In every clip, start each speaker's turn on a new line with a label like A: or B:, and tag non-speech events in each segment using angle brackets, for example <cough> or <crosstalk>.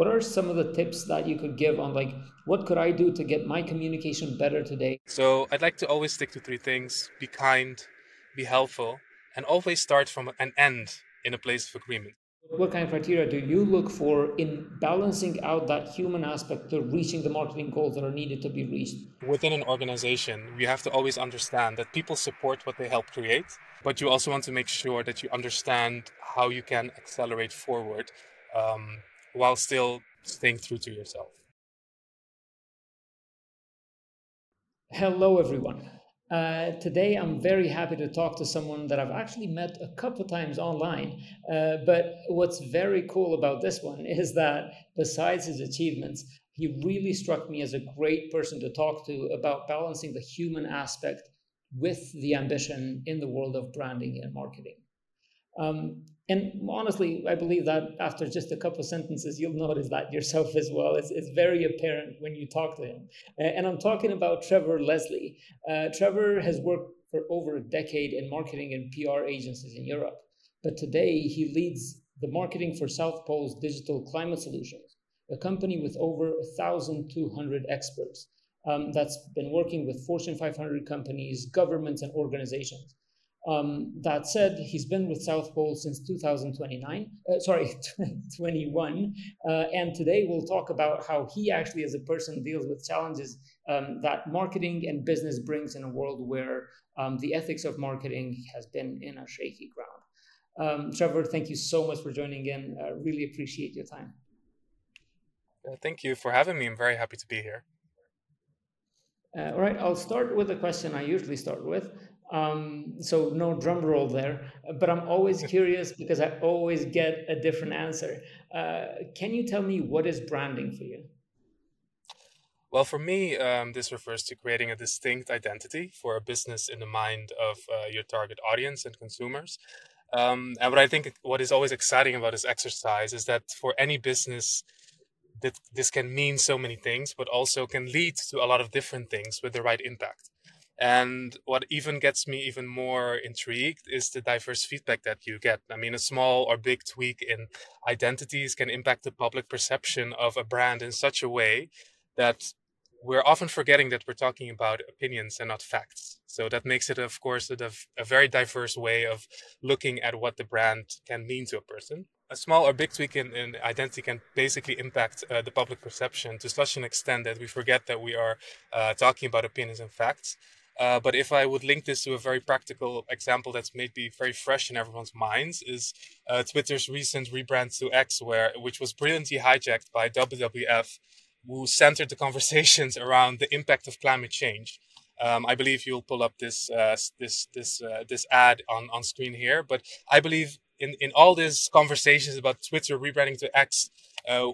A: what are some of the tips that you could give on like what could I do to get my communication better today?
B: So I'd like to always stick to three things: be kind, be helpful, and always start from an end in a place of agreement.
A: What kind of criteria do you look for in balancing out that human aspect to reaching the marketing goals that are needed to be reached?
B: Within an organization, you have to always understand that people support what they help create, but you also want to make sure that you understand how you can accelerate forward um, while still staying true to yourself.
A: Hello, everyone. Uh, today, I'm very happy to talk to someone that I've actually met a couple times online. Uh, but what's very cool about this one <laughs> is that besides his achievements, he really struck me as a great person to talk to about balancing the human aspect with the ambition in the world of branding and marketing. Um, and honestly, I believe that after just a couple sentences, you'll notice that yourself as well. It's, it's very apparent when you talk to him. And I'm talking about Trevor Leslie. Uh, Trevor has worked for over a decade in marketing and PR agencies in Europe. But today, he leads the marketing for South Pole's Digital Climate Solutions, a company with over 1,200 experts um, that's been working with Fortune 500 companies, governments, and organizations um, that said, he's been with South Pole since 2029, uh, sorry, <laughs> 21. Uh, and today we'll talk about how he actually, as a person, deals with challenges um, that marketing and business brings in a world where um, the ethics of marketing has been in a shaky ground. Um, Trevor, thank you so much for joining in. Uh, really appreciate your time.
B: thank you for having me. I'm very happy to be here.
A: Uh, all right, I'll start with a question I usually start with. Um, so no drum roll there, but I'm always <laughs> curious because I always get a different answer. Uh, can you tell me what is branding for you?
B: Well, for me, um, this refers to creating a distinct identity for a business in the mind of uh, your target audience and consumers. Um, and what I think what is always exciting about this exercise is that for any business, that this can mean so many things, but also can lead to a lot of different things with the right impact. And what even gets me even more intrigued is the diverse feedback that you get. I mean, a small or big tweak in identities can impact the public perception of a brand in such a way that we're often forgetting that we're talking about opinions and not facts. So that makes it, of course, a, a very diverse way of looking at what the brand can mean to a person. A small or big tweak in, in identity can basically impact uh, the public perception to such an extent that we forget that we are uh, talking about opinions and facts. Uh, but if I would link this to a very practical example that's maybe very fresh in everyone's minds, is uh, Twitter's recent rebrand to X, where which was brilliantly hijacked by WWF, who centered the <laughs> conversations around the impact of climate change. Um, I believe you'll pull up this uh, this this uh, this ad on on screen here, but I believe in in all these conversations about Twitter rebranding to X, uh,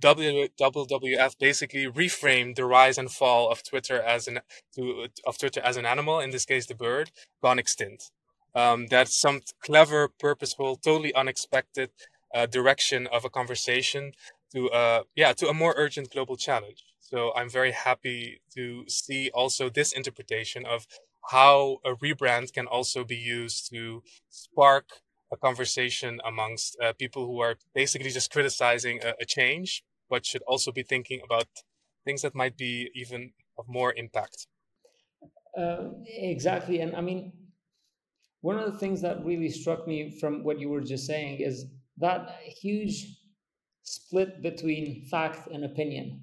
B: WWF basically reframed the rise and fall of Twitter as an to, of Twitter as an animal, in this case the bird, gone extinct. Um, that's some clever, purposeful, totally unexpected uh, direction of a conversation to uh, yeah to a more urgent global challenge. So I'm very happy to see also this interpretation of how a rebrand can also be used to spark a conversation amongst uh, people who are basically just criticizing a, a, change but should also be thinking about things that might be even of more impact.
A: Uh, exactly. And I mean, one of the things that really struck me from what you were just saying is that huge split between fact and opinion.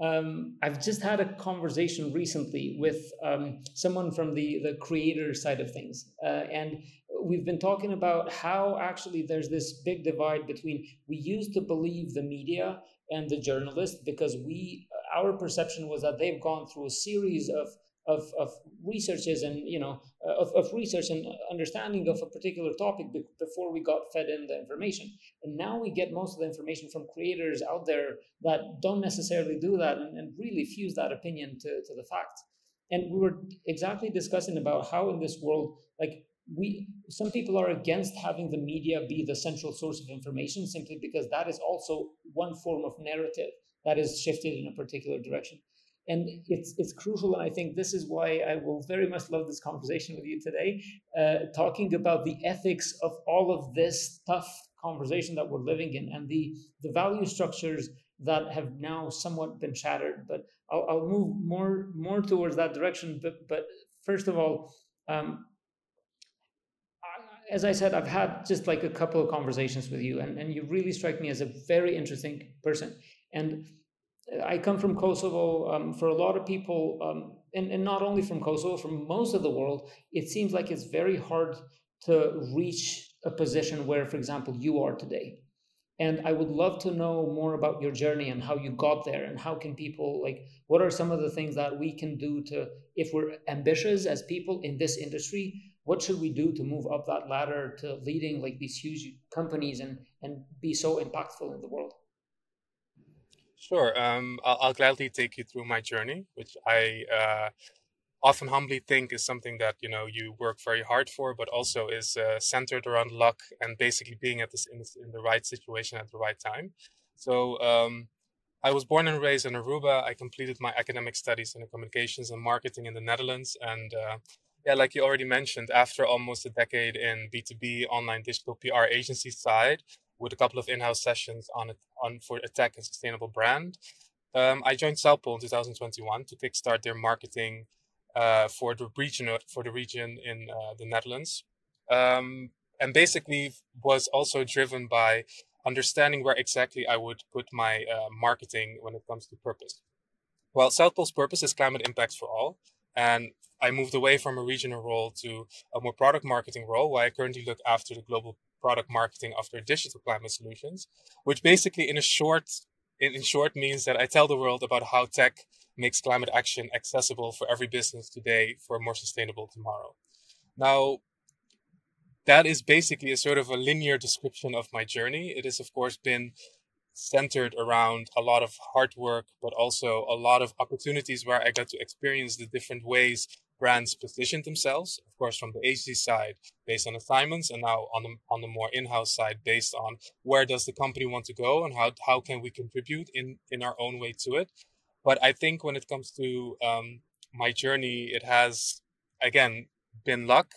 A: Um, I've just had a conversation recently with um, someone from the, the creator side of things. Uh, and we've been talking about how actually there's this big divide between we used to believe the media and the journalist because we our perception was that they've gone through a series of of, of researches and you know uh, of, of research and understanding of a particular topic before we got fed in the information. And now we get most of the information from creators out there that don't necessarily do that and, and really fuse that opinion to, to the facts. And we were exactly discussing about how in this world like we some people are against having the media be the central source of information simply because that is also one form of narrative that is shifted in a particular direction and it's it's crucial and i think this is why i will very much love this conversation with you today uh, talking about the ethics of all of this tough conversation that we're living in and the the value structures that have now somewhat been shattered. But I'll, I'll move more more towards that direction. But but first of all, um, as I said, I've had just like a couple of conversations with you, and, and you really strike me as a very interesting person. And I come from Kosovo. Um, for a lot of people, um, and, and not only from Kosovo, from most of the world, it seems like it's very hard to reach a position where, for example, you are today. And I would love to know more about your journey and how you got there, and how can people like what are some of the things that we can do to, if we're ambitious as people in this industry, what should we do to move up that ladder to leading like these huge companies and and be so impactful in the world?
B: Sure. Um, I'll, I'll, gladly take you through my journey, which I uh, often humbly think is something that you know you work very hard for, but also is uh, centered around luck and basically being at this in, in, the right situation at the right time. So um, I was born and raised in Aruba. I completed my academic studies in communications and marketing in the Netherlands, and uh, yeah, like you already mentioned, after almost a decade in B two B online digital PR agency side, with a couple of in-house sessions on on for a tech and sustainable brand. Um, I joined Pole in 2021 to kickstart their marketing uh, for the region for the region in uh, the Netherlands, um, and basically was also driven by understanding where exactly I would put my uh, marketing when it comes to purpose. Well, South Pole's purpose is climate impacts for all, and I moved away from a regional role to a more product marketing role, where I currently look after the global product marketing of their digital climate solutions, which basically in a short in, short means that I tell the world about how tech makes climate action accessible for every business today for a more sustainable tomorrow. Now, that is basically a sort of a linear description of my journey. It has, of course, been centered around a lot of hard work, but also a lot of opportunities where I got to experience the different ways brands positioned themselves, of course, from the agency side based on assignments, and now on the on the more in-house side based on where does the company want to go and how how can we contribute in in our own way to it. But I think when it comes to um, my journey, it has again been luck,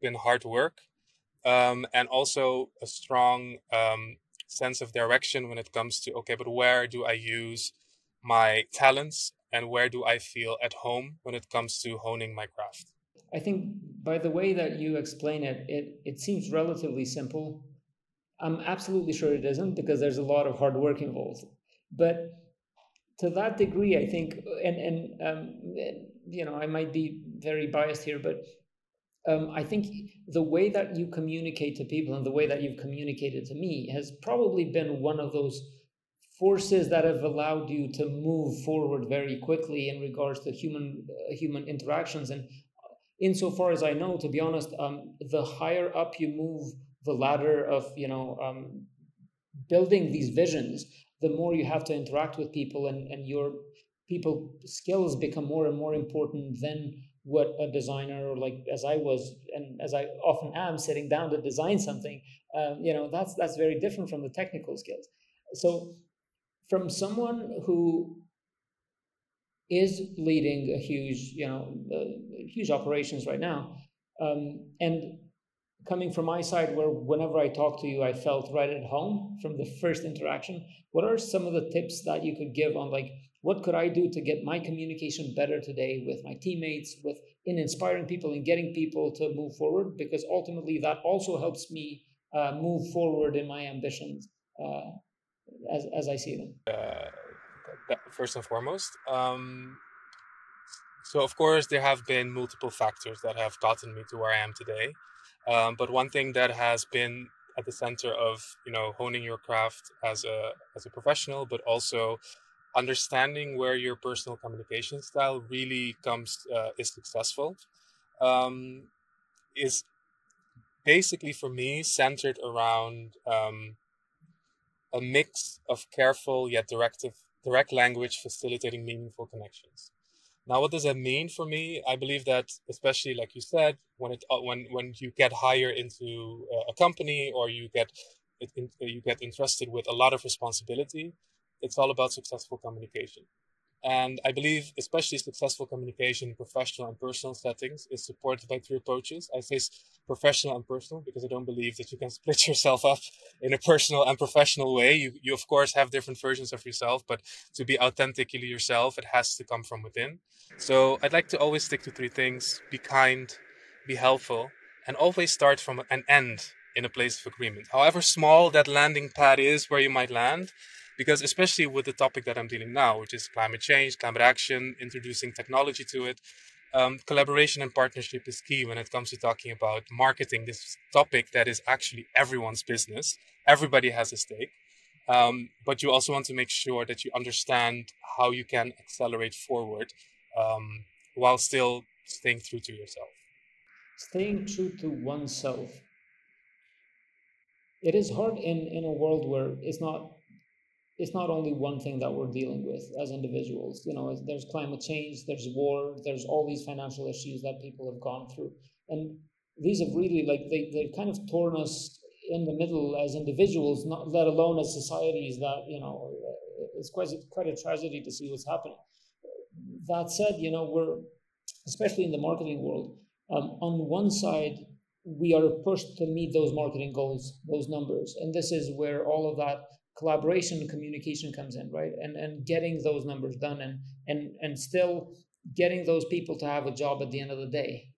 B: been hard work, um, and also a strong um, sense of direction when it comes to okay, but where do I use my talents and where do I feel at home when it comes to honing my craft?
A: I think by the way that you explain it, it, it seems relatively simple. I'm absolutely sure it isn't because there's a lot of hard work involved. But to that degree, I think, and and um, you know, I might be very biased here, but um, I think the way that you communicate to people and the way that you've communicated to me has probably been one of those forces that have allowed you to move forward very quickly in regards to human uh, human interactions. And insofar as i know to be honest um, the higher up you move the ladder of you know um, building these visions the more you have to interact with people and, and your people skills become more and more important than what a designer or like as i was and as i often am sitting down to design something um, you know that's that's very different from the technical skills so from someone who is leading a huge, you know, uh, huge operations right now, um, and coming from my side, where whenever I talk to you, I felt right at home from the first interaction. What are some of the tips that you could give on like what could I do to get my communication better today with my teammates, with in inspiring people and getting people to move forward? Because ultimately, that also helps me uh, move forward in my ambitions. Uh, as, as I see them?
B: Uh, first and foremost. Um, so, of course, there have been multiple factors that have gotten me to where I am today. Um, but one thing that has been at the center of you know honing your craft as a as a professional, but also understanding where your personal communication style really comes uh, is successful, um, is basically for me centered around um, a mix of careful yet directive, direct language facilitating meaningful connections. Now, what does that mean for me? I believe that, especially like you said, when it uh, when when you get higher into a company or you get you get entrusted with a lot of responsibility, it's all about successful communication. And I believe, especially successful communication in professional and personal settings, is supported by three approaches. I say professional and personal because I don't believe that you can <laughs> split yourself up in a personal and professional way. You, you of course, have different versions of yourself, but to be authentically yourself, it has to come from within. So I'd like to always stick to three things be kind, be helpful, and always start from an end in a place of agreement. However small that landing pad is where you might land, because especially with the topic that I'm dealing now, which is climate change, climate action, introducing technology to it, um, collaboration and partnership is key when it comes to talking about marketing this topic that is actually everyone's business. Everybody has a stake. Um, but you also want to make sure that you understand how you can accelerate forward um, while still staying true to yourself.
A: Staying true to oneself. It is hard in, in a world where it's not it's not only one thing that we're dealing with as individuals. You know, there's climate change, there's war, there's all these financial issues that people have gone through, and these have really like they they kind of torn us in the middle as individuals, not let alone as societies. That you know, it's quite quite a tragedy to see what's happening. That said, you know, we're especially in the marketing world. Um, on one side, we are pushed to meet those marketing goals, those numbers, and this is where all of that collaboration and communication comes in right? And and getting those numbers done and and and still getting those people to have a job at the end of the day.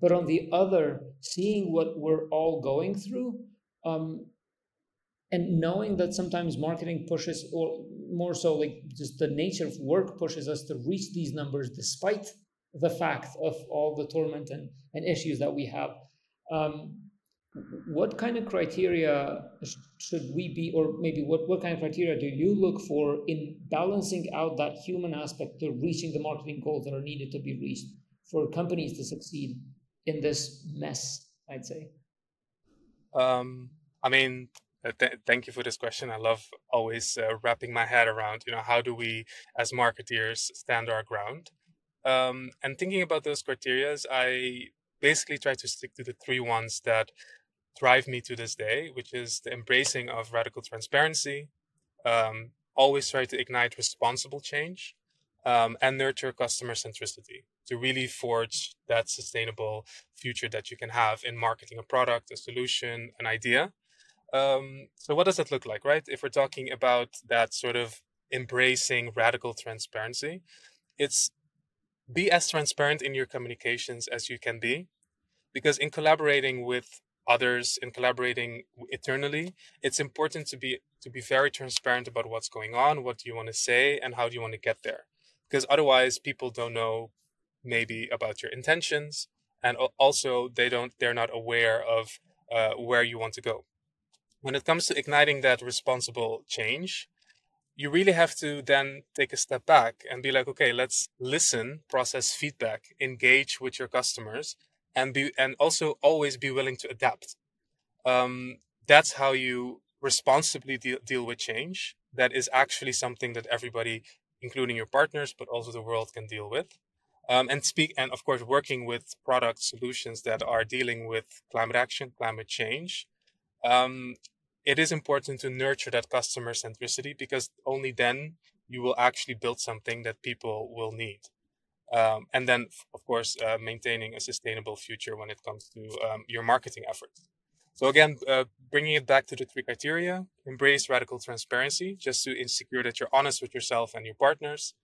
A: But on the other seeing what we're all going through um, and knowing that sometimes marketing pushes or more so like just the nature of work pushes us to reach these numbers despite the fact of all the torment and, and issues that we have um, what kind of criteria should we be or maybe what, what kind of criteria do you look for in balancing out that human aspect to reaching the marketing goals that are needed to be reached for companies to succeed in this mess i'd say?
B: Um, i mean uh, th- thank you for this question. I love always uh, wrapping my head around you know how do we as marketeers stand our ground? Um, and thinking about those criterias i basically try to stick to the three ones that drive me to this day, which is the embracing of radical transparency, um, always try to ignite responsible change, um, and nurture customer centricity to really forge that sustainable future that you can have in marketing a product, a solution, an idea. Um, so, what does that look like, right? If we're talking about that sort of embracing radical transparency, it's be as transparent in your communications as you can be because in collaborating with others in collaborating eternally it's important to be to be very transparent about what's going on what do you want to say and how do you want to get there. Because otherwise people don't know maybe about your intentions and also they don't they're not aware of uh, where you want to go. When it comes to igniting that responsible change you really have to then take a step back and be like okay let's listen process feedback engage with your customers and be and also always be willing to adapt. Um, that's how you responsibly deal, deal with change. That is actually something that everybody, including your partners, but also the world, can deal with. Um, and speak and of course working with product solutions that are dealing with climate action, climate change. Um, it is important to nurture that customer centricity because only then you will actually build something that people will need um, and then of course uh, maintaining a sustainable future when it comes to um, your marketing efforts. So again uh, bringing it back to the three criteria embrace radical transparency just to ensure that you're honest with yourself and your partners.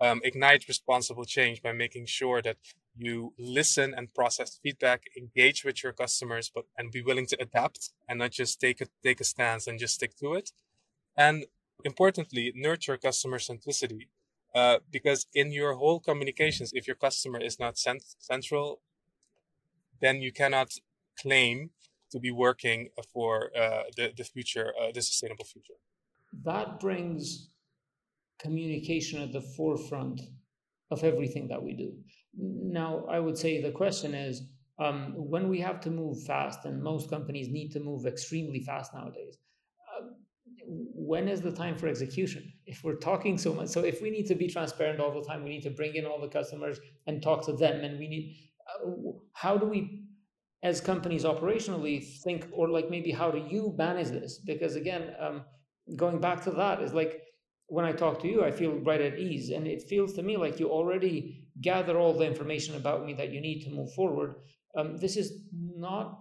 B: Um, ignite responsible change by making sure that you listen and process feedback engage with your customers but and be willing to adapt and not just take a take a stance and just stick to it. And importantly nurture customer centricity uh, because in your whole communications, if your customer is not cent- central, then you cannot claim to be working for uh, the, the future, uh, the sustainable future.
A: That brings communication at the forefront of everything that we do. Now, I would say the question is um, when we have to move fast, and most companies need to move extremely fast nowadays, uh, when is the time for execution if we're talking so much so if we need to be transparent all the time we need to bring in all the customers and talk to them and we need uh, how do we as companies operationally think or like maybe how do you manage this because again um, going back to that is like when I talk to you, I feel right at ease. And it feels to me like you already gather all the information about me that you need to move forward. Um, this is not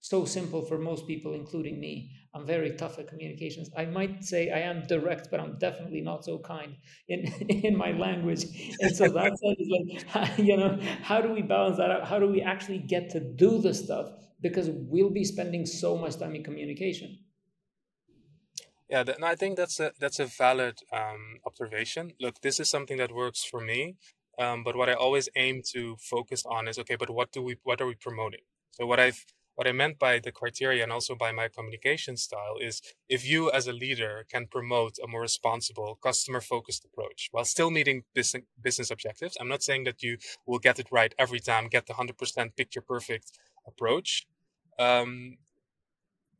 A: so simple for most people, including me. I'm very tough at communications. I might say I am direct, but I'm definitely not so kind in <laughs> in my language. And so that <laughs> is like, <laughs> you know, how do we balance that out? How do we actually get to do the stuff? Because we'll be spending so much time in communication.
B: Yeah, and I think that's a that's a valid um, observation. Look, this is something that works for me, um, but what I always aim to focus on is okay. But what do we what are we promoting? So what I've what I meant by the criteria and also by my communication style is if you as a leader can promote a more responsible, customer focused approach while still meeting business, objectives. I'm not saying that you will get it right every time, get the 100% picture perfect approach. Um,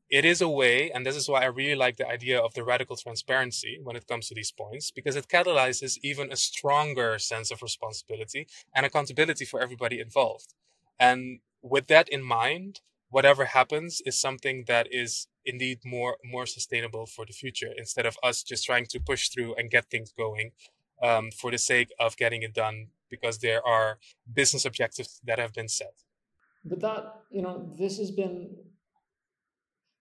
B: it is a way, and this is why I really like the idea of the radical transparency when it comes to these points, because it catalyzes even a stronger sense of responsibility and accountability for everybody involved. And with that in mind, whatever happens is something that is indeed more more sustainable for the future instead of us just trying to push through and get things going um, for the sake of getting it done because there are business objectives that have been set
A: but that you know this has been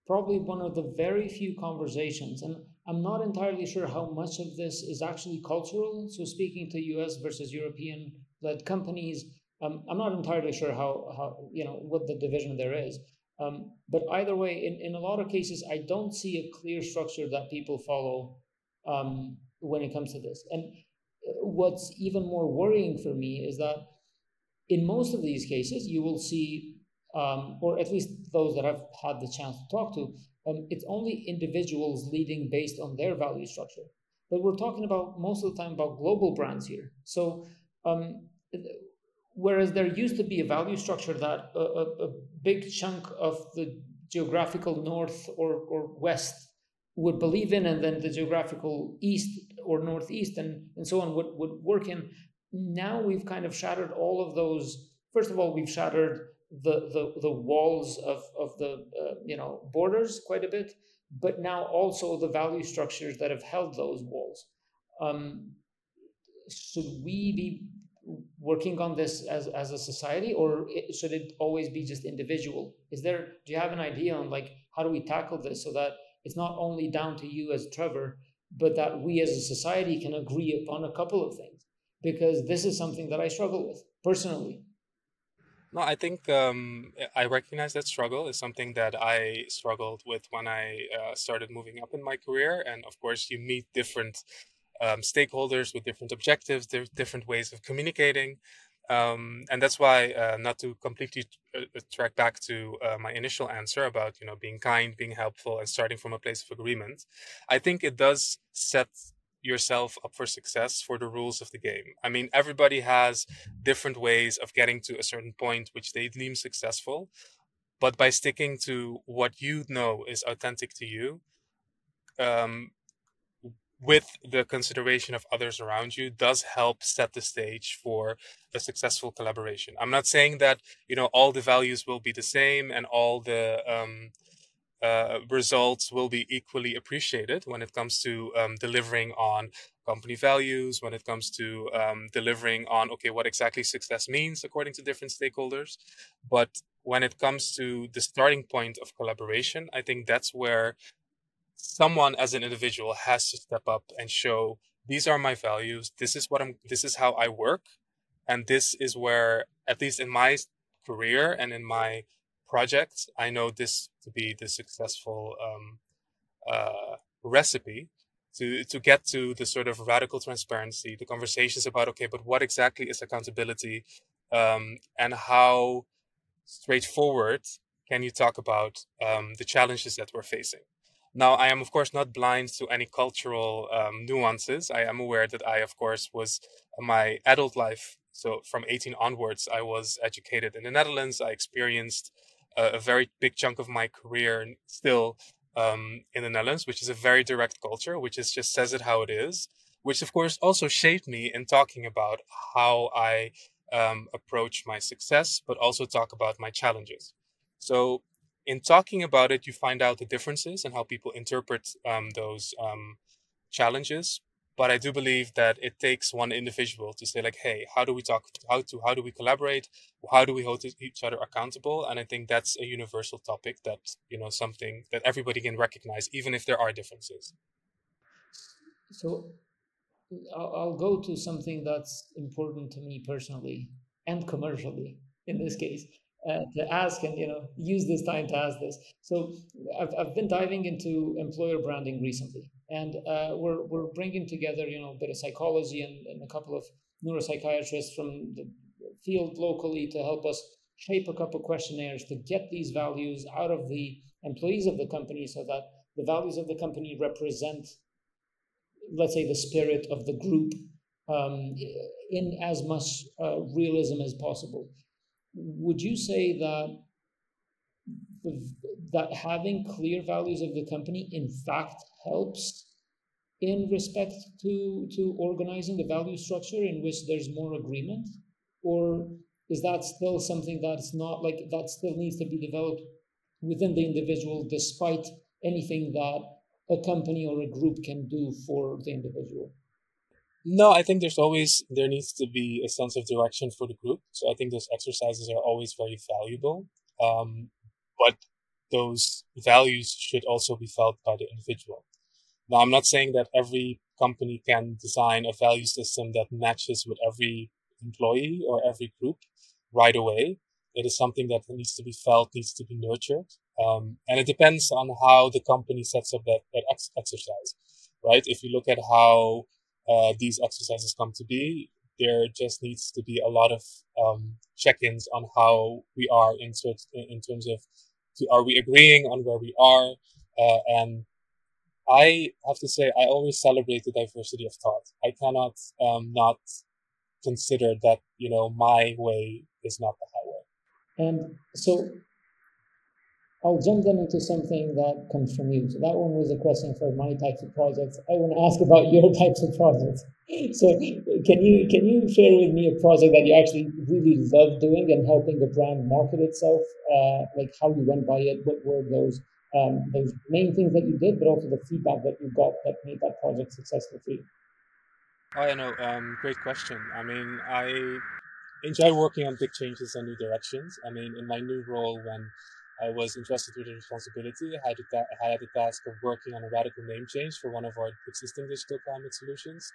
A: probably one of the very few conversations, and I'm not entirely sure how much of this is actually cultural. So, speaking to US versus European led companies, um, I'm not entirely sure how, how, you know, what the division there is. Um, but either way, in, in a lot of cases, I don't see a clear structure that people follow um, when it comes to this. And uh, what's even more worrying for me is that in most of these cases, you will see um, or at least those that I've had the chance to talk to, um, it's only individuals leading based on their value structure. But we're talking about most of the time about global brands here. So, um, whereas there used to be a value structure that a, a, a big chunk of the geographical north or, or west would believe in, and then the geographical east or northeast and, and so on would, would work in. Now we've kind of shattered all of those. First of all, we've shattered the the, the walls of of the uh, you know borders quite a bit, but now also the value structures that have held those walls. Um, should we be working on this as as a society, or should it always be just individual? Is there? Do you have an idea on like how do we tackle this so that it's not only down to you as Trevor, but that we as a society can agree upon a couple of things? Because this is something that I struggle with personally.
B: No, I think um, I recognize that struggle is something that I struggled with when I uh, started moving up in my career. And of course, you meet different um, stakeholders with different objectives, different ways of communicating. Um, and that's why, uh, not to completely uh, uh, track back to uh, my initial answer about you know being kind, being helpful, and starting from a place of agreement, I think it does set yourself up for success for the rules of the game. I mean, everybody has different ways of getting to a certain point which they deem successful, but by sticking to what you know is authentic to you, um, with the consideration of others around you does help set the stage for a successful collaboration. I'm not saying that you know all the values will be the same and all the um, uh, results will be equally appreciated when it comes to um, delivering on company values, when it comes to um, delivering on, okay, what exactly success means according to different stakeholders. But when it comes to the starting point of collaboration, I think that's where someone as an individual has to step up and show these are my values. This is what I'm, this is how I work. And this is where, at least in my career and in my project, I know this to be the successful um, uh, recipe to to get to the sort of radical transparency, the conversations about okay, but what exactly is accountability, um, and how straightforward can you talk about um, the challenges that we're facing? Now, I am of course not blind to any cultural um, nuances. I am aware that I, of course, was my adult life. So from 18 onwards, I was educated in the Netherlands. I experienced a, a very big chunk of my career still um, in the Netherlands, which is a very direct culture, which is just says it how it is, which of course also shaped me in talking about how I um, approach my success, but also talk about my challenges. So in talking about it, you find out the differences and how people interpret um, those um, challenges but I do believe that it takes one individual to say like, hey, how do we talk? How to how do we collaborate? How do we hold each other accountable? And I think that's a universal topic that you know something that everybody can recognize, even if there are differences.
A: So I'll go to something that's important to me personally and commercially in this case. Uh, to ask and you know use this time to ask this. So I've, I've been diving into employer branding recently, and uh, we're we're bringing together you know a bit of psychology and, and a couple of neuropsychiatrists from the field locally to help us shape a couple questionnaires to get these values out of the employees of the company so that the values of the company represent let's say the spirit of the group um, in as much uh, realism as possible would you say that that having clear values of the company in fact helps in respect to to organizing the value structure in which there's more agreement? Or is that still something that's not like that still needs to be developed within the individual despite anything that a company or a group can do for the individual
B: no, I think there's always there needs to be a sense of direction for the group. So I think those exercises are always very valuable. Um, but those values should also be felt by the individual. Now, I'm not saying that every company can design a value system that matches with every employee or every group right away. It is something that needs to be felt, needs to be nurtured. Um, and it depends on how the company sets up that, that ex- exercise, right? If you look at how uh, these exercises come to be, there just needs to be a lot of um, check-ins on how we are in, sort, in terms of are we agreeing on where we are uh, and I have to say I always celebrate the diversity of thought. I cannot um, not consider that you know my way is not the highway.
A: And so I'll jump then into something that comes from you. So that one was a question for my types of projects. I want to ask about <laughs> your types of projects. So can you can you share with me a project that you actually really love doing and helping the brand market itself? Uh, like how you went by it, what were those um, those main things that you did, but also the feedback that you got that made that project successful for you.
B: Oh, I know. Um, great question. I mean, I enjoy working on big changes and new directions. I mean, in my new role, when I was entrusted with the responsibility. I had, ta- I had the task of working on a radical name change for one of our existing digital climate solutions.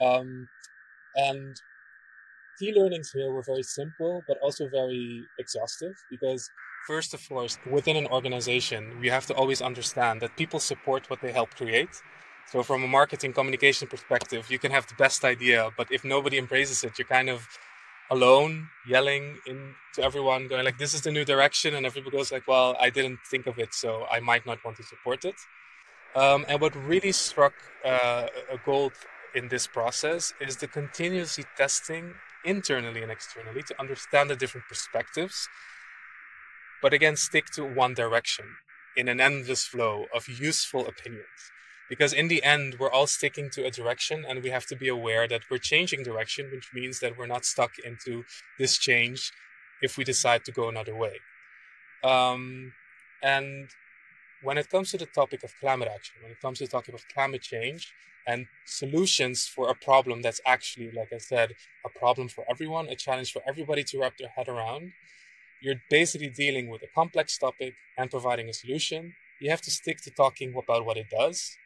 B: Um, and key learnings here were very simple, but also very exhaustive because first of all, within an organization, we have to always understand that people support what they help create. So from a marketing communication perspective, you can have the best idea, but if nobody embraces it, you're kind of alone yelling in to everyone going like this is the new direction and everybody goes like well i didn't think of it so i might not want to support it. Um, and what really struck uh, a gold in this process is the continuously testing internally and externally to understand the different perspectives but again stick to one direction in an endless flow of useful opinions because in the end we're all sticking to a direction and we have to be aware that we're changing direction which means that we're not stuck into this change if we decide to go another way. Um, and when it comes to the topic of climate action when it comes to the topic of climate change and solutions for a problem that's actually like i said a problem for everyone a challenge for everybody to wrap their head around you're basically dealing with a complex topic and providing a solution. You have to stick to talking about what it does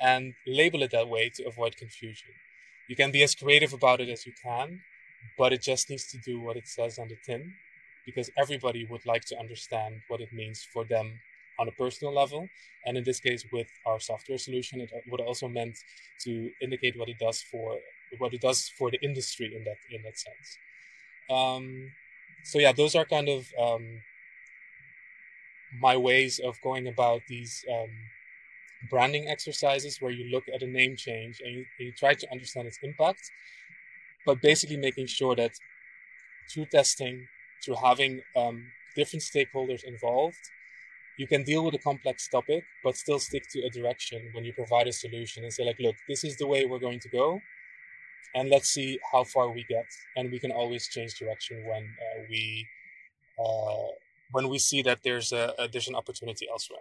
B: and label it that way to avoid confusion. You can be as creative about it as you can, but it just needs to do what it says on the tin because everybody would like to understand what it means for them on a personal level. And in this case, with our software solution, it would also meant to indicate what it does for what it does for the industry in that in that sense. Um, so yeah, those are kind of um, my ways of going about these um, branding exercises where you look at a name change and you, you try to understand its impact, but basically making sure that through testing, through having um, different stakeholders involved, you can deal with a complex topic, but still stick to a direction when you provide a solution and say, like, look, this is the way we're going to go, and let's see how far we get. And we can always change direction when uh, we uh, when we see that there's a, a there's an opportunity elsewhere.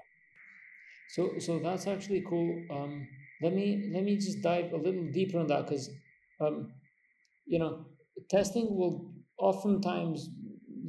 A: So so that's actually cool. Um, let me let me just dive a little deeper on that because um, you know testing will oftentimes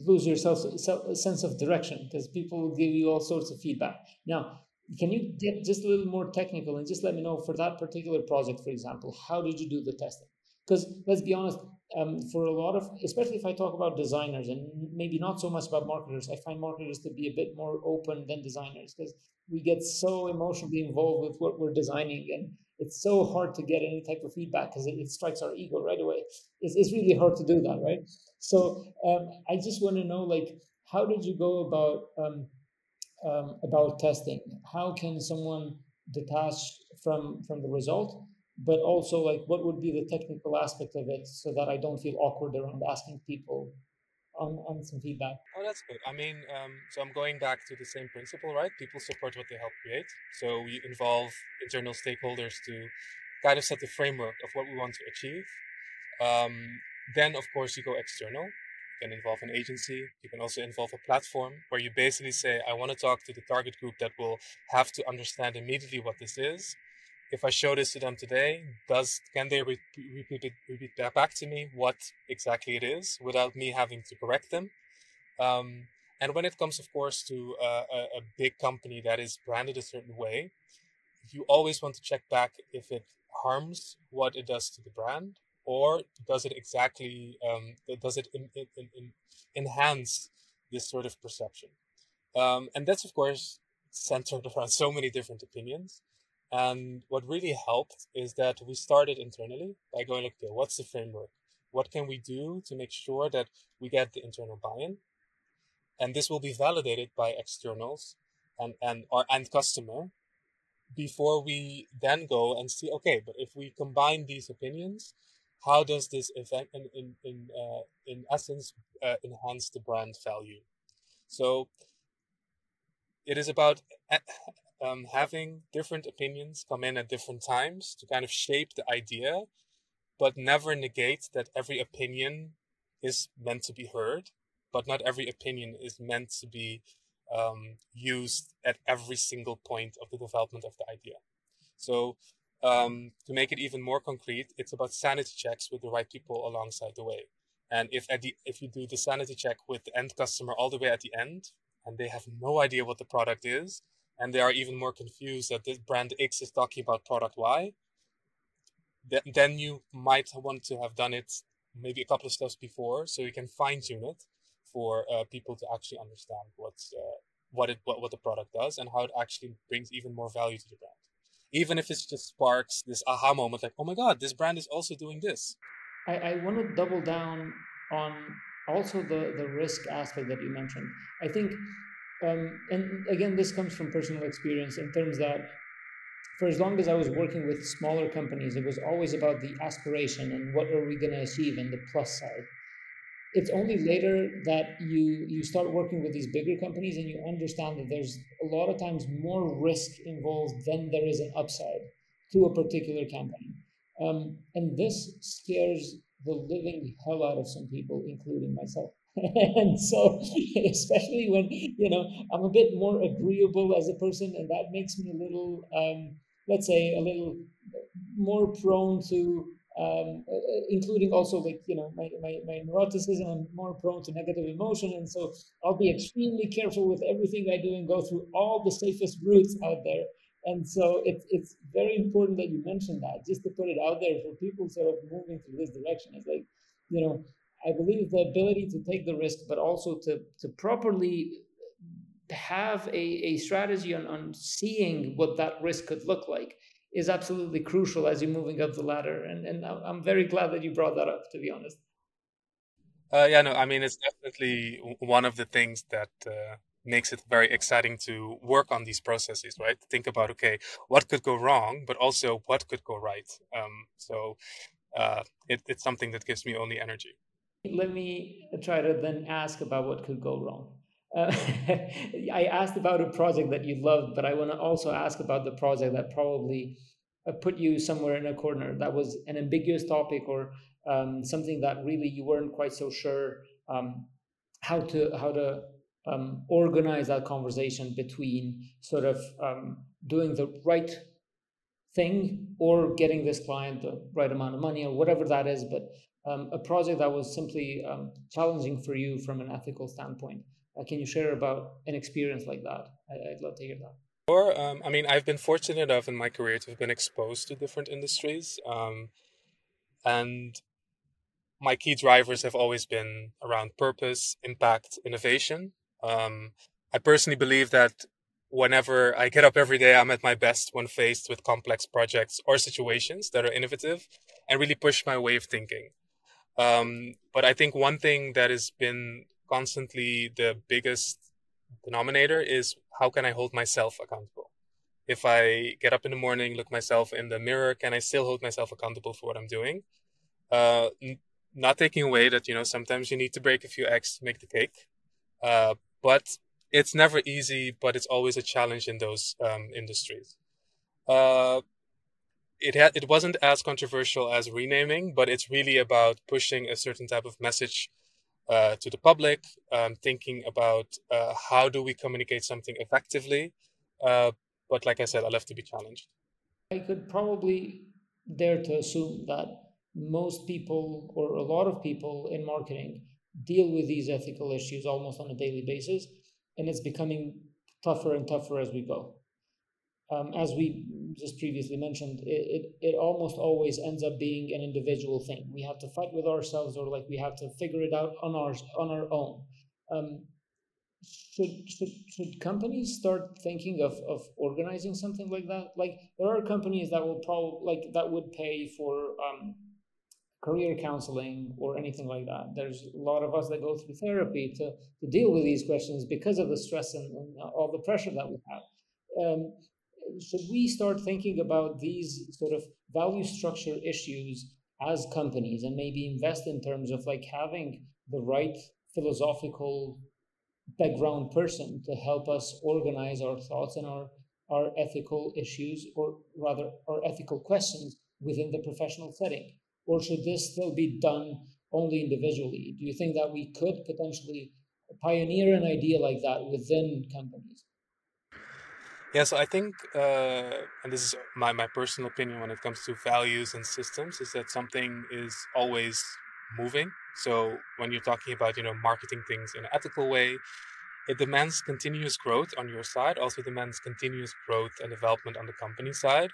A: lose yourself a sense of direction because people will give you all sorts of feedback. Now, can you get just a little more technical and just let me know for that particular project, for example, how did you do the testing? Because let's be honest, um, for a lot of, especially if I talk about designers and maybe not so much about marketers, I find marketers to be a bit more open than designers because we get so emotionally involved with what we're designing and it's so hard to get any type of feedback because it, it, strikes our ego right away. It's, it's really hard to do that, right? So um, I just want to know, like, how did you go about um, um, about testing? How can someone detach from from the result, but also like, what would be the technical aspect of it so that I don't feel awkward around asking people on, on some feedback.
B: Oh, that's good. I mean, um, so I'm going back to the same principle, right? People support what they help create. So we involve internal stakeholders to kind of set the framework of what we want to achieve. Um, then, of course, you go external. You can involve an agency. You can also involve a platform where you basically say, I want to talk to the target group that will have to understand immediately what this is if I show this to them today, does can they re- repeat it, back to me what exactly it is without me having to correct them? Um, and when it comes, of course, to a, a, big company that is branded a certain way, you always want to check back if it harms what it does to the brand, or does it exactly um, does it in, in, in, enhance this sort of perception? Um, and that's of course centered around so many different opinions. And what really helped is that we started internally by going, okay, what's the framework? What can we do to make sure that we get the internal buy-in? And this will be validated by externals and, and our end customer before we then go and see, okay, but if we combine these opinions, how does this event in, in, in, uh, in essence uh, enhance the brand value? So it is about um, having different opinions come in at different times to kind of shape the idea, but never negate that every opinion is meant to be heard, but not every opinion is meant to be um, used at every single point of the development of the idea. So, um, to make it even more concrete, it's about sanity checks with the right people alongside the way. And if at the, if you do the sanity check with the end customer all the way at the end, and they have no idea what the product is, and they are even more confused that this brand X is talking about product Y, then you might want to have done it maybe a couple of steps before, so you can fine tune it for uh, people to actually understand what's uh, what it what, what the product does and how it actually brings even more value to the brand. Even if it just sparks this aha moment, like, oh my god, this brand is also doing this.
A: I, I want to double down on also the the risk aspect that you mentioned. I think um, and again, this comes from personal experience in terms that for as long as I was working with smaller companies, it was always about the aspiration and what are we going to achieve and the plus side. It's only later that you you start working with these bigger companies and you understand that there's a lot of times more risk involved than there is an upside to a particular campaign. Um, and this scares the living hell out of some people, including myself. <laughs> and so <laughs> especially when you know i'm a bit more agreeable as a person and that makes me a little um, let's say a little more prone to um, uh, uh, including also like you know my, my, my neuroticism i'm more prone to negative emotion and so i'll be extremely careful with everything i do and go through all the safest routes out there. And so it's it's very important that you mention that just to put it out there for people sort of moving through this direction. It's like you know I believe the ability to take the risk, but also to, to properly have a, a strategy on, on seeing what that risk could look like is absolutely crucial as you're moving up the ladder. And, and I'm very glad that you brought that up, to be honest.
B: Uh, yeah, no, I mean, it's definitely one of the things that uh, makes it very exciting to work on these processes, right? Think about, okay, what could go wrong, but also what could go right. Um, so uh, it, it's something that gives me only energy
A: let me try to then ask about what could go wrong. Uh, <laughs> I asked about a project that you loved, but I want to also ask about the project that probably uh, put you somewhere in a corner. That was an ambiguous topic or um, something that really you weren't quite so sure um, how to how to um, organize that conversation between sort of um, doing the right thing or getting this client the right amount of money or whatever that is, but um, a project that was simply um, challenging for you from an ethical standpoint. Uh, can you share about an experience like that? I, would love to hear that.
B: Um, I mean, I've been fortunate enough in my career to have been exposed to different industries. Um, and my key drivers have always been around purpose, impact, innovation. Um, I personally believe that whenever I get up every day, I'm at my best when faced with complex projects or situations that are innovative and really push my way of thinking. Um, but I think one thing that has been constantly the biggest denominator is how can I hold myself accountable? If I get up in the morning, look myself in the mirror, can I still hold myself accountable for what I'm doing? Uh, n- not taking away that, you know, sometimes you need to break a few eggs to make the cake. Uh, but it's never easy, but it's always a challenge in those um, industries. Uh, it had it wasn't as controversial as renaming, but it's really about pushing a certain type of message uh, to the public, um, thinking about uh, how do we communicate something effectively. Uh, but like I said, I love to be challenged.
A: I could probably dare to assume that most people or a lot of people in marketing deal with these ethical issues almost on a daily basis, and it's becoming tougher and tougher as we go um, as we just previously mentioned, it, it, it almost always ends up being an individual thing. We have to fight with ourselves, or like we have to figure it out on our on our own. Um, should should should companies start thinking of of organizing something like that? Like there are companies that will probably like that would pay for um, career counseling or anything like that. There's a lot of us that go through therapy to to deal with these questions because of the stress and, and all the pressure that we have. Um, should we start thinking about these sort of value structure issues as companies and maybe invest in terms of like having the right philosophical background person to help us organize our thoughts and our our ethical issues or rather our ethical questions within the professional setting? Or should this still be done only individually? Do you think that we could potentially pioneer an idea like that within companies
B: yeah, so I think, uh, and this is my, my personal opinion when it comes to values and systems, is that something is always moving. So when you're talking about, you know, marketing things in an ethical way, it demands continuous growth on your side, also demands continuous growth and development on the company side.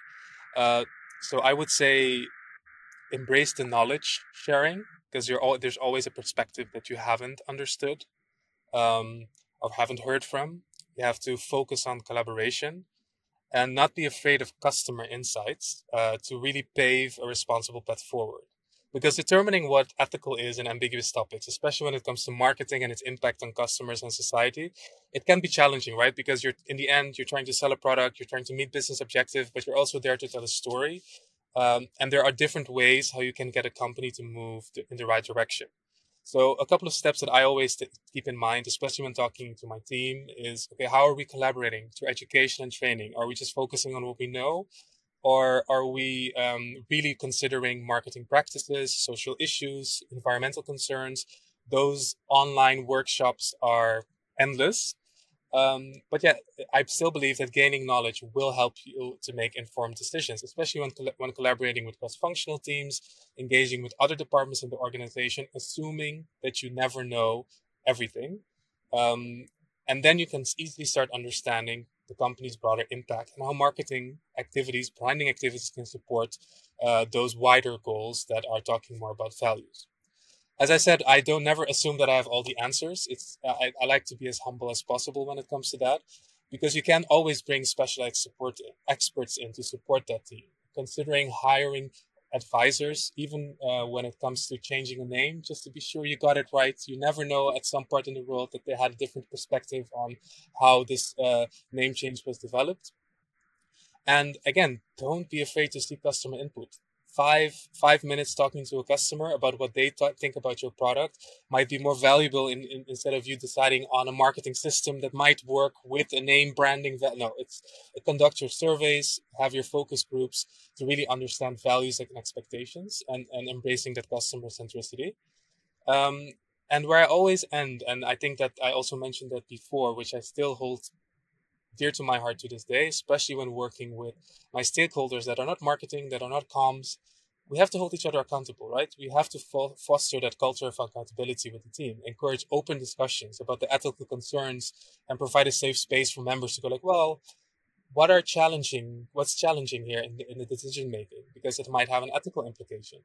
B: Uh, so I would say embrace the knowledge sharing because you're all, there's always a perspective that you haven't understood um, or haven't heard from you have to focus on collaboration and not be afraid of customer insights uh, to really pave a responsible path forward. Because determining what ethical is in ambiguous topics, especially when it comes to marketing and its impact on customers and society, it can be challenging, right? Because you're in the end, you're trying to sell a product, you're trying to meet business objective, but you're also there to tell a story. Um, and there are different ways how you can get a company to move in the right direction. So a couple of steps that I always t- keep in mind, especially when talking to my team, is okay, how are we collaborating through education and training? Are we just focusing on what we know? Or are we um, really considering marketing practices, social issues, environmental concerns? Those online workshops are endless. Um, but yeah, I still believe that gaining knowledge will help you to make informed decisions, especially when, when collaborating with cross-functional teams, engaging with other departments in the organization, assuming that you never know everything. Um, and then you can easily start understanding the company's broader impact and how marketing activities, branding activities can support uh, those wider goals that are talking more about values as I said, I don't never assume that I have all the answers. It's I, I like to be as humble as possible when it comes to that, because you can always bring specialized support experts in to support that team. Considering hiring advisors, even uh, when it comes to changing a name, just to be sure you got it right. You never know at some part in the world that they had a different perspective on how this uh, name change was developed. And again, don't be afraid to seek customer input five five minutes talking to a customer about what they th- think about your product might be more valuable in, in, instead of you deciding on a marketing system that might work with a name branding that no it's conduct your surveys have your focus groups to really understand values and expectations and, and embracing that customer centricity. Um, and where i always end and i think that i also mentioned that before which i still hold dear to my heart to this day, especially when working with my stakeholders that are not marketing, that are not comms. We have to hold each other accountable, right? We have to fo- foster that culture of accountability with the team, encourage open discussions about the ethical concerns, and provide a safe space for members to go like, well, what are challenging? What's challenging here in the, in the decision making? Because it might have an ethical implication.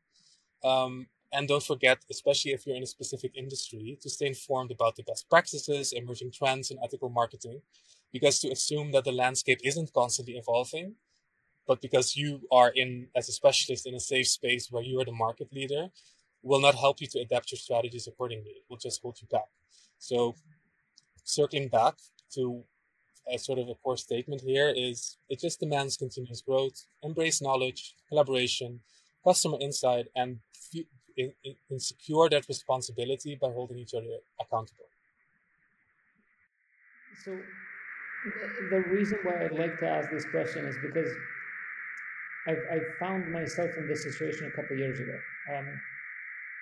B: Um, and don't forget, especially if you're in a specific industry, to stay informed about the best practices, emerging trends, in ethical marketing. Because to assume that the landscape isn't constantly evolving, but because you are in as a specialist in a safe space where you are the market leader, will not help you to adapt your strategies accordingly. It will just hold you back. So, circling back to a sort of a core statement here is it just demands continuous growth, embrace knowledge, collaboration, customer insight, and in, in, in secure that responsibility by holding each other accountable.
A: So, the reason why I'd like to ask this question is because I've, i found myself in this situation a couple years ago. Um,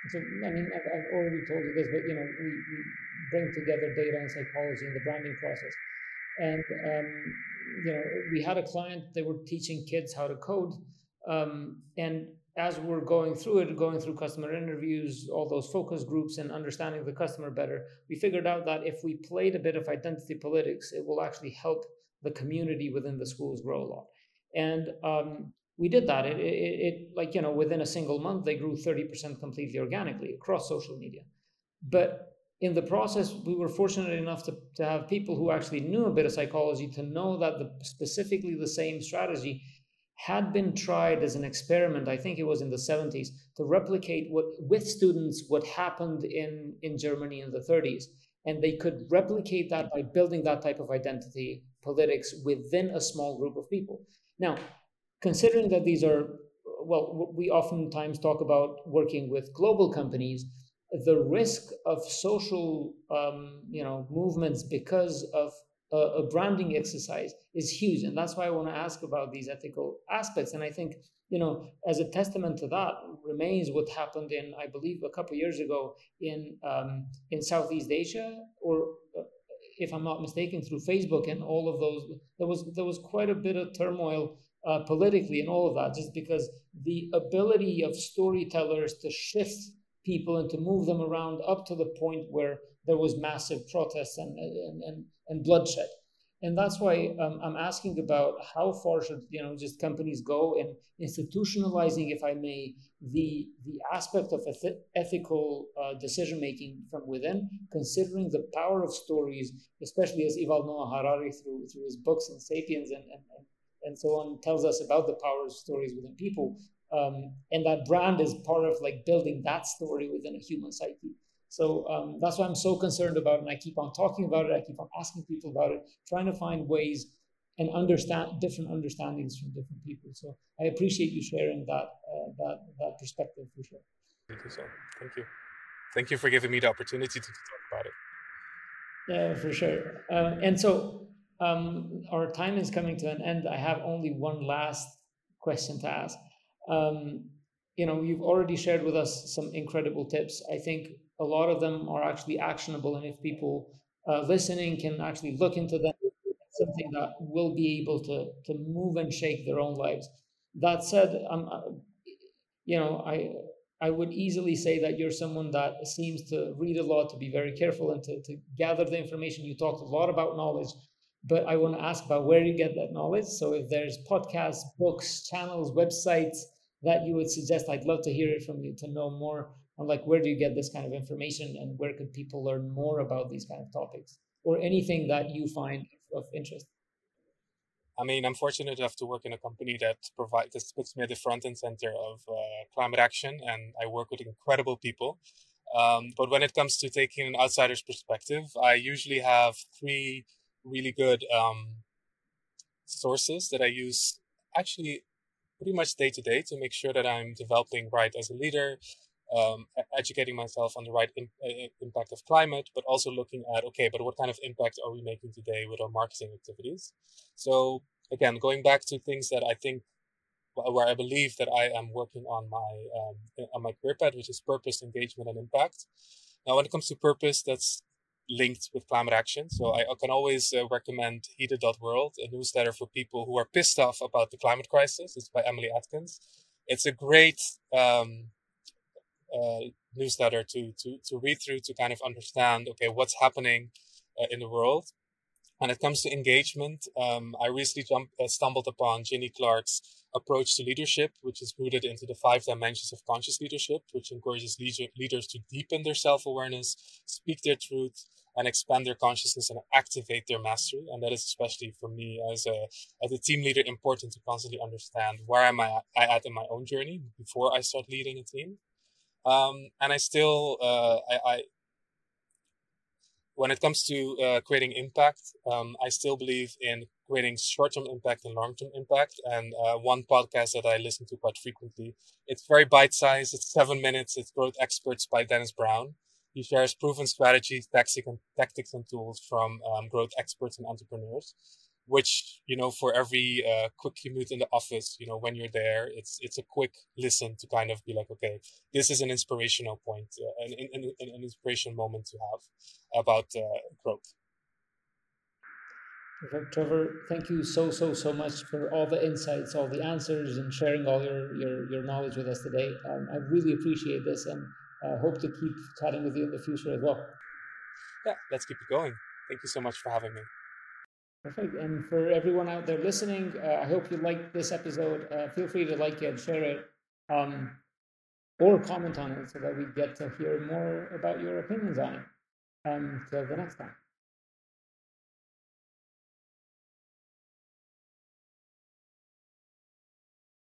A: so, I mean, I've, I've, already told you this, but you know, we, we bring together data and psychology in the branding process. And, um, you know, we had a client, they were teaching kids how to code. Um, and as we're going through it, going through customer interviews, all those focus groups, and understanding the customer better, we figured out that if we played a bit of identity politics, it will actually help the community within the schools grow a lot. And um, we did that. It, it, it, like, you know, within a single month, they grew 30% completely organically across social media. But in the process, we were fortunate enough to, to have people who actually knew a bit of psychology to know that the, specifically the same strategy had been tried as an experiment, I think it was in the 70s, to replicate what with students what happened in, in Germany in the 30s. And they could replicate that by building that type of identity politics within a small group of people. Now, considering that these are, well, we oftentimes talk about working with global companies, the risk of social, um, you know, movements because of a, a branding exercise is huge. And that's why I want to ask about these ethical aspects. And I think, you know, as a testament to that remains what happened in, I believe, a couple years ago in um, in Southeast Asia, or uh, if I'm not mistaken, through Facebook and all of those. There was there was quite a bit of turmoil uh, politically and all of that, just because the ability of storytellers to shift people and to move them around up to the point where there was massive protests and, and, and, and bloodshed. And that's why um, I'm asking about how far should you know just companies go in institutionalizing, if I may, the the aspect of eth- ethical uh, decision making from within, considering the power of stories, especially as Yuval Noah Harari through through his books and *Sapiens* and, and, and so on tells us about the power of stories within people, um, and that brand is part of like building that story within a human psyche. So um, that's why I'm so concerned about it. And I keep on talking about it. I keep on asking people about it, trying to find ways and understand different understandings from different people. So I appreciate you sharing that uh, that that perspective for sure.
B: Thank you, so. Thank you. Thank you for giving me the opportunity to, talk about it.
A: Yeah, for sure. Uh, and so um, our time is coming to an end. I have only one last question to ask. Um, you know, you've already shared with us some incredible tips. I think a lot of them are actually actionable. And if people uh, listening can actually look into them, something that will be able to, to move and shake their own lives. That said, um, uh, you know, I, I would easily say that you're someone that seems to read a lot, to be very careful, and to, to gather the information. You talked a lot about knowledge, but I want to ask about where you get that knowledge. So if there's podcasts, books, channels, websites that you would suggest, I'd love to hear it from you to know more on like where do you get this kind of information and where could people learn more about these kind of topics or anything that you find of interest
B: I mean, I'm fortunate enough to work in a company that provides that puts me at the front and center of uh, climate action, and I work with incredible people. Um, but when it comes to taking an outsider's perspective, I usually have three really good um, sources that I use actually pretty much day to day to make sure that I'm developing right as a leader, um, educating myself on the right in, uh, impact of climate, but also looking at okay, but what kind of impact are we making today with our marketing activities? So again, going back to things that I think where I believe that I am working on my um, on my career path, which is purpose, engagement, and impact. Now, when it comes to purpose, that's linked with climate action. So I, can always uh, recommend heated.world, a newsletter for people who are pissed off about the climate crisis. It's by Emily Atkins. It's a great um, uh, newsletter to, to, to read through to kind of understand, okay, what's happening uh, in the world. When it comes to engagement, um, I recently jumped, uh, stumbled upon Ginny Clark's approach to leadership, which is rooted into the five dimensions of conscious leadership, which encourages leader, leaders to deepen their self awareness, speak their truth, and expand their consciousness and activate their mastery. And that is especially for me as a as a team leader important to constantly understand where am I at in my own journey before I start leading a team. Um, and I still uh, I, I when it comes to uh, creating impact, um, I still believe in creating short-term impact and long-term impact. And uh, one podcast that I listen to quite frequently, it's very bite-sized. It's seven minutes. It's Growth Experts by Dennis Brown. He shares proven strategies, tactics, and tactics and tools from um, growth experts and entrepreneurs which you know for every uh, quick commute in the office you know when you're there it's it's a quick listen to kind of be like okay this is an inspirational point uh, an, an, an, inspiration moment to have about uh, growth
A: Trevor, thank you so so so much for all the insights, all the answers, and sharing all your your, your knowledge with us today. Um, I really appreciate this, and uh, hope to keep chatting with you in the future as well.
B: Yeah, let's keep it going. Thank you so much for having me.
A: Perfect. And for everyone out there listening, uh, I hope you liked this episode. Uh, feel free to like it, share it, um, or comment on it so that we get to hear more about your opinions on it. Um, the next time.